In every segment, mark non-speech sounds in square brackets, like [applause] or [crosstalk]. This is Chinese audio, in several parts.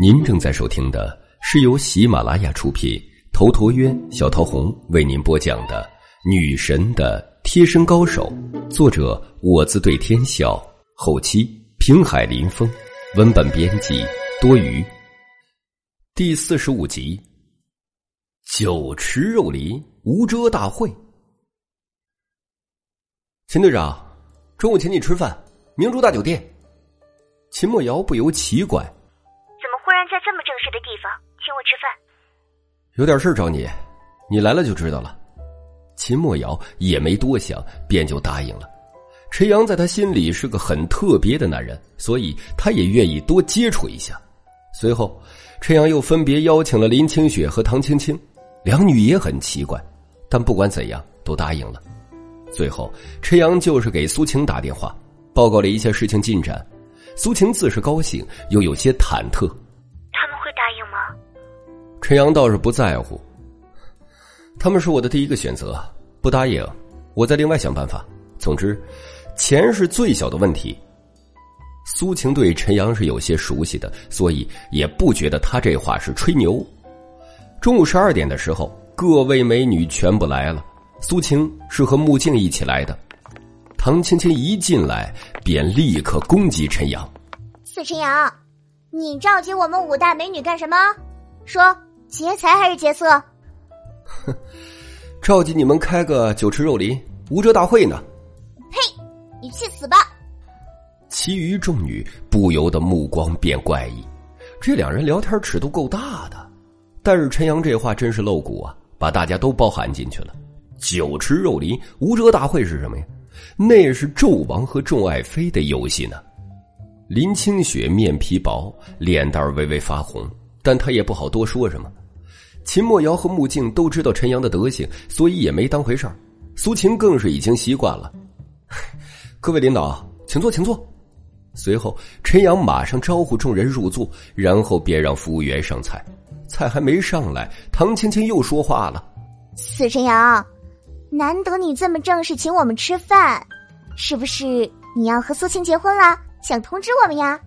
您正在收听的是由喜马拉雅出品、头陀渊、小桃红为您播讲的《女神的贴身高手》，作者我自对天笑，后期平海林风，文本编辑多余。第四十五集，酒池肉林无遮大会。秦队长，中午请你吃饭，明珠大酒店。秦墨瑶不由奇怪。忽然在这么正式的地方请我吃饭，有点事找你，你来了就知道了。秦墨瑶也没多想，便就答应了。陈阳在他心里是个很特别的男人，所以他也愿意多接触一下。随后，陈阳又分别邀请了林清雪和唐青青，两女也很奇怪，但不管怎样都答应了。最后，陈阳就是给苏晴打电话，报告了一些事情进展。苏晴自是高兴，又有些忐忑。陈阳倒是不在乎，他们是我的第一个选择，不答应，我再另外想办法。总之，钱是最小的问题。苏晴对陈阳是有些熟悉的，所以也不觉得他这话是吹牛。中午十二点的时候，各位美女全部来了。苏晴是和穆静一起来的。唐青青一进来便立刻攻击陈阳：“四陈阳，你召集我们五大美女干什么？说。”劫财还是劫色？哼，[laughs] 召集你们开个酒池肉林无遮大会呢！呸！你去死吧！其余众女不由得目光变怪异，这两人聊天尺度够大的。但是陈阳这话真是露骨啊，把大家都包含进去了。酒池肉林无遮大会是什么呀？那是纣王和众爱妃的游戏呢。林清雪面皮薄，脸蛋微微发红，但她也不好多说什么。秦墨瑶和穆静都知道陈阳的德行，所以也没当回事儿。苏晴更是已经习惯了。[laughs] 各位领导，请坐，请坐。随后，陈阳马上招呼众人入座，然后便让服务员上菜。菜还没上来，唐青青又说话了：“死陈阳，难得你这么正式请我们吃饭，是不是你要和苏晴结婚了？想通知我们呀？”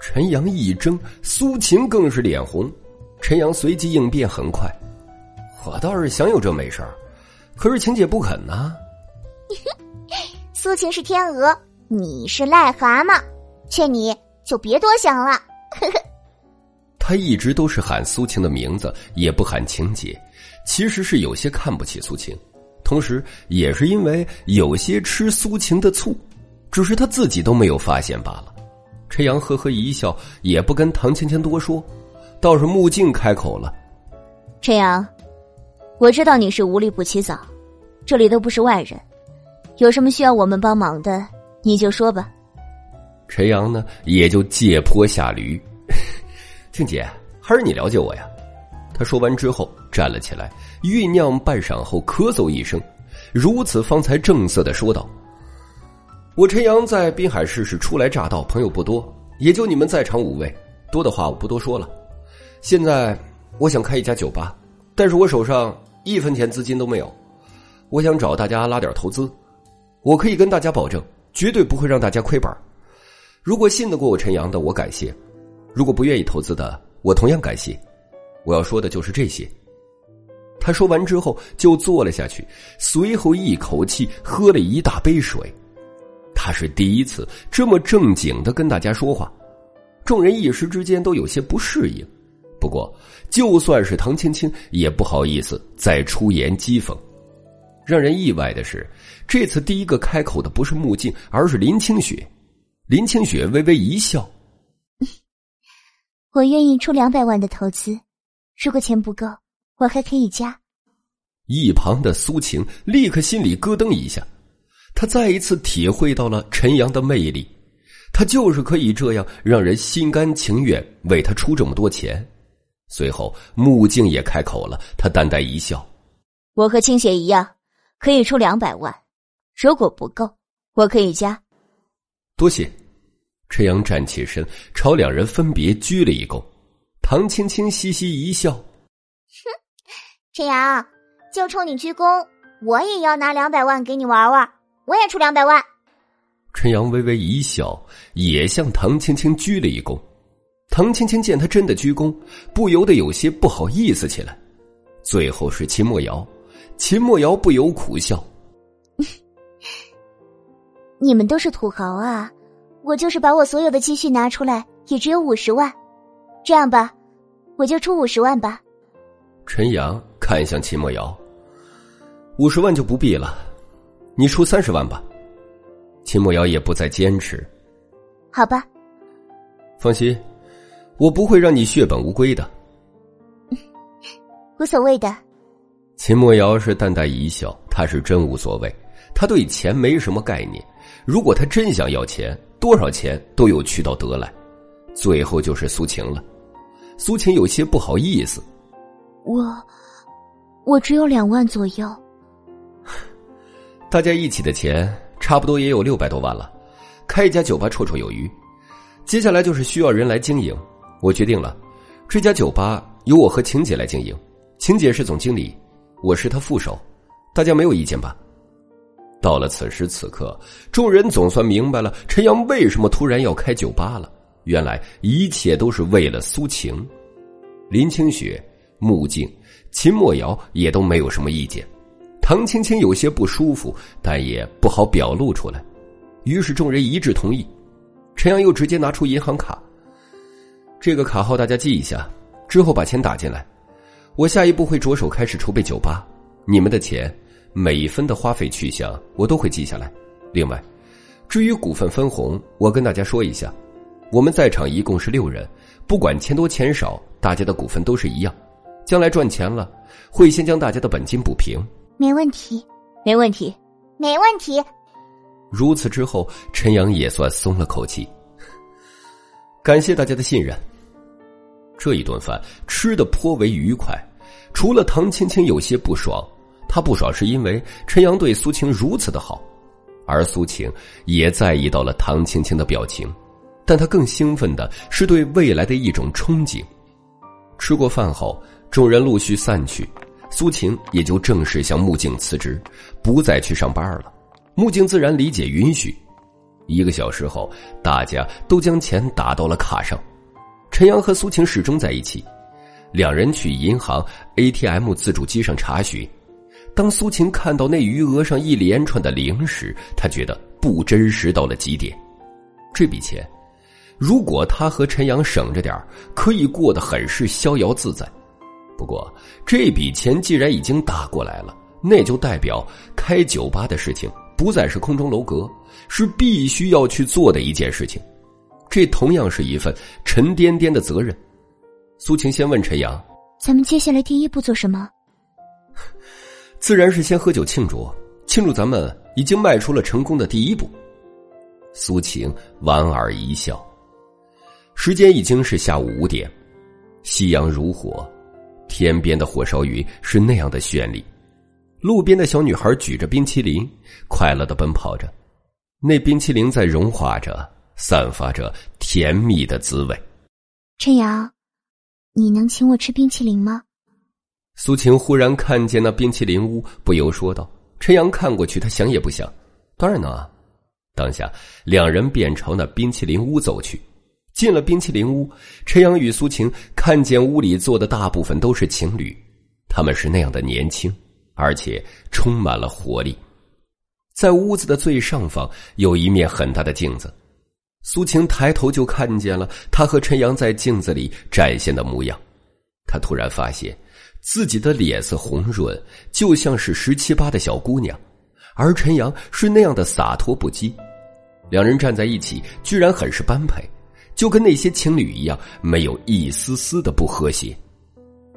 陈阳一怔，苏晴更是脸红。陈阳随即应变很快，我倒是想有这美事儿，可是晴姐不肯呐。[laughs] 苏晴是天鹅，你是癞蛤蟆，劝你就别多想了。他一直都是喊苏晴的名字，也不喊晴姐，其实是有些看不起苏晴，同时也是因为有些吃苏晴的醋，只是他自己都没有发现罢了。陈阳呵呵一笑，也不跟唐芊芊多说。倒是穆静开口了：“陈阳，我知道你是无利不起早，这里都不是外人，有什么需要我们帮忙的，你就说吧。”陈阳呢，也就借坡下驴：“ [laughs] 静姐，还是你了解我呀？”他说完之后站了起来，酝酿半晌后咳嗽一声，如此方才正色的说道：“我陈阳在滨海市是初来乍到，朋友不多，也就你们在场五位，多的话我不多说了。”现在我想开一家酒吧，但是我手上一分钱资金都没有。我想找大家拉点投资，我可以跟大家保证，绝对不会让大家亏本。如果信得过我陈阳的，我感谢；如果不愿意投资的，我同样感谢。我要说的就是这些。他说完之后就坐了下去，随后一口气喝了一大杯水。他是第一次这么正经的跟大家说话，众人一时之间都有些不适应。不过，就算是唐青青也不好意思再出言讥讽。让人意外的是，这次第一个开口的不是穆静，而是林清雪。林清雪微微一笑：“ [laughs] 我愿意出两百万的投资，如果钱不够，我还可以加。”一旁的苏晴立刻心里咯噔一下，她再一次体会到了陈阳的魅力，他就是可以这样让人心甘情愿为他出这么多钱。随后，穆静也开口了，他淡淡一笑：“我和青雪一样，可以出两百万，如果不够，我可以加。”多谢。陈阳站起身，朝两人分别鞠了一躬。唐青青嘻嘻一笑：“哼，陈阳，就冲你鞠躬，我也要拿两百万给你玩玩，我也出两百万。”陈阳微微一笑，也向唐青青鞠了一躬。唐青青见他真的鞠躬，不由得有些不好意思起来。最后是秦墨瑶，秦墨瑶不由苦笑：“ [laughs] 你们都是土豪啊，我就是把我所有的积蓄拿出来，也只有五十万。这样吧，我就出五十万吧。”陈阳看向秦墨瑶：“五十万就不必了，你出三十万吧。”秦墨瑶也不再坚持。好吧，放心，我不会让你血本无归的。[laughs] 无所谓的。秦墨瑶是淡淡一笑，他是真无所谓，他对钱没什么概念。如果他真想要钱，多少钱都有渠道得来。最后就是苏晴了，苏晴有些不好意思。我，我只有两万左右。[laughs] 大家一起的钱差不多也有六百多万了。开一家酒吧绰绰有余，接下来就是需要人来经营。我决定了，这家酒吧由我和晴姐来经营。晴姐是总经理，我是她副手，大家没有意见吧？到了此时此刻，众人总算明白了陈阳为什么突然要开酒吧了。原来一切都是为了苏晴。林清雪、穆静、秦墨瑶也都没有什么意见。唐青青有些不舒服，但也不好表露出来。于是众人一致同意，陈阳又直接拿出银行卡。这个卡号大家记一下，之后把钱打进来。我下一步会着手开始筹备酒吧，你们的钱每一分的花费去向我都会记下来。另外，至于股份分红，我跟大家说一下，我们在场一共是六人，不管钱多钱少，大家的股份都是一样。将来赚钱了，会先将大家的本金补平。没问题，没问题，没问题。如此之后，陈阳也算松了口气。感谢大家的信任。这一顿饭吃的颇为愉快，除了唐青青有些不爽，她不爽是因为陈阳对苏晴如此的好，而苏晴也在意到了唐青青的表情，但她更兴奋的是对未来的一种憧憬。吃过饭后，众人陆续散去，苏晴也就正式向穆静辞职，不再去上班了。穆静自然理解允许。一个小时后，大家都将钱打到了卡上。陈阳和苏晴始终在一起，两人去银行 ATM 自助机上查询。当苏晴看到那余额上一连串的零时，他觉得不真实到了极点。这笔钱，如果他和陈阳省着点可以过得很是逍遥自在。不过，这笔钱既然已经打过来了，那就代表开酒吧的事情。不再是空中楼阁，是必须要去做的一件事情。这同样是一份沉甸甸的责任。苏晴先问陈阳：“咱们接下来第一步做什么？”自然是先喝酒庆祝，庆祝咱们已经迈出了成功的第一步。苏晴莞尔一笑。时间已经是下午五点，夕阳如火，天边的火烧云是那样的绚丽。路边的小女孩举着冰淇淋，快乐的奔跑着，那冰淇淋在融化着，散发着甜蜜的滋味。陈阳，你能请我吃冰淇淋吗？苏晴忽然看见那冰淇淋屋，不由说道。陈阳看过去，他想也不想，当然能啊。当下，两人便朝那冰淇淋屋走去。进了冰淇淋屋，陈阳与苏晴看见屋里坐的大部分都是情侣，他们是那样的年轻。而且充满了活力，在屋子的最上方有一面很大的镜子，苏晴抬头就看见了他和陈阳在镜子里展现的模样。他突然发现自己的脸色红润，就像是十七八的小姑娘，而陈阳是那样的洒脱不羁。两人站在一起，居然很是般配，就跟那些情侣一样，没有一丝丝的不和谐。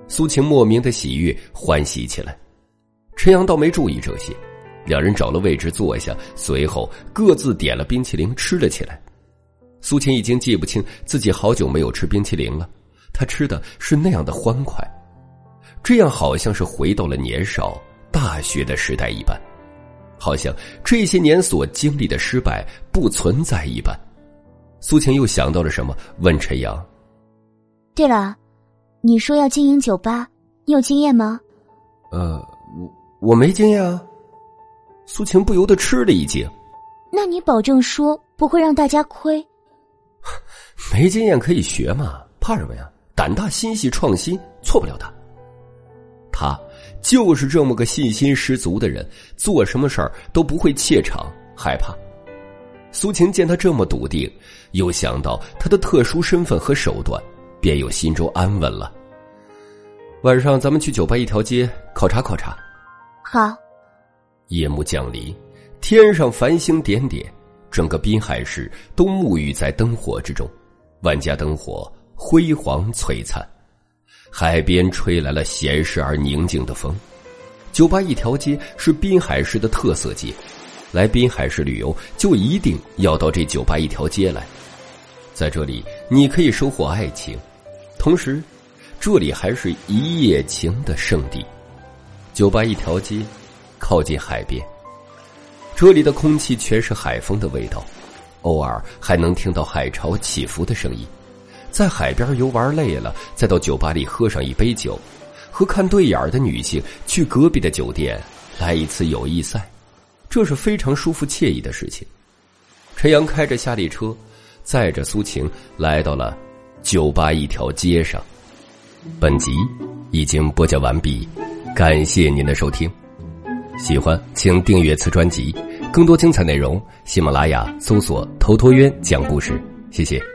苏晴莫名的喜悦，欢喜起来。陈阳倒没注意这些，两人找了位置坐下，随后各自点了冰淇淋吃了起来。苏晴已经记不清自己好久没有吃冰淇淋了，他吃的是那样的欢快，这样好像是回到了年少大学的时代一般，好像这些年所经历的失败不存在一般。苏晴又想到了什么，问陈阳：“对了，你说要经营酒吧，你有经验吗？”“呃，我。”我没经验啊，苏晴不由得吃了一惊。那你保证说不会让大家亏？[laughs] 没经验可以学嘛，怕什么呀？胆大心细，创新错不了他。他就是这么个信心十足的人，做什么事儿都不会怯场害怕。苏晴见他这么笃定，又想到他的特殊身份和手段，便又心中安稳了。晚上咱们去酒吧一条街考察考察。好。夜幕降临，天上繁星点点，整个滨海市都沐浴在灯火之中，万家灯火辉煌璀璨。海边吹来了闲适而宁静的风。酒吧一条街是滨海市的特色街。来滨海市旅游，就一定要到这酒吧一条街来，在这里你可以收获爱情，同时，这里还是一夜情的圣地。酒吧一条街，靠近海边，这里的空气全是海风的味道，偶尔还能听到海潮起伏的声音。在海边游玩累了，再到酒吧里喝上一杯酒，和看对眼的女性去隔壁的酒店来一次友谊赛。这是非常舒服惬意的事情。陈阳开着夏利车，载着苏晴来到了酒吧一条街上。本集已经播讲完毕，感谢您的收听。喜欢请订阅此专辑，更多精彩内容，喜马拉雅搜索“头陀渊讲故事”。谢谢。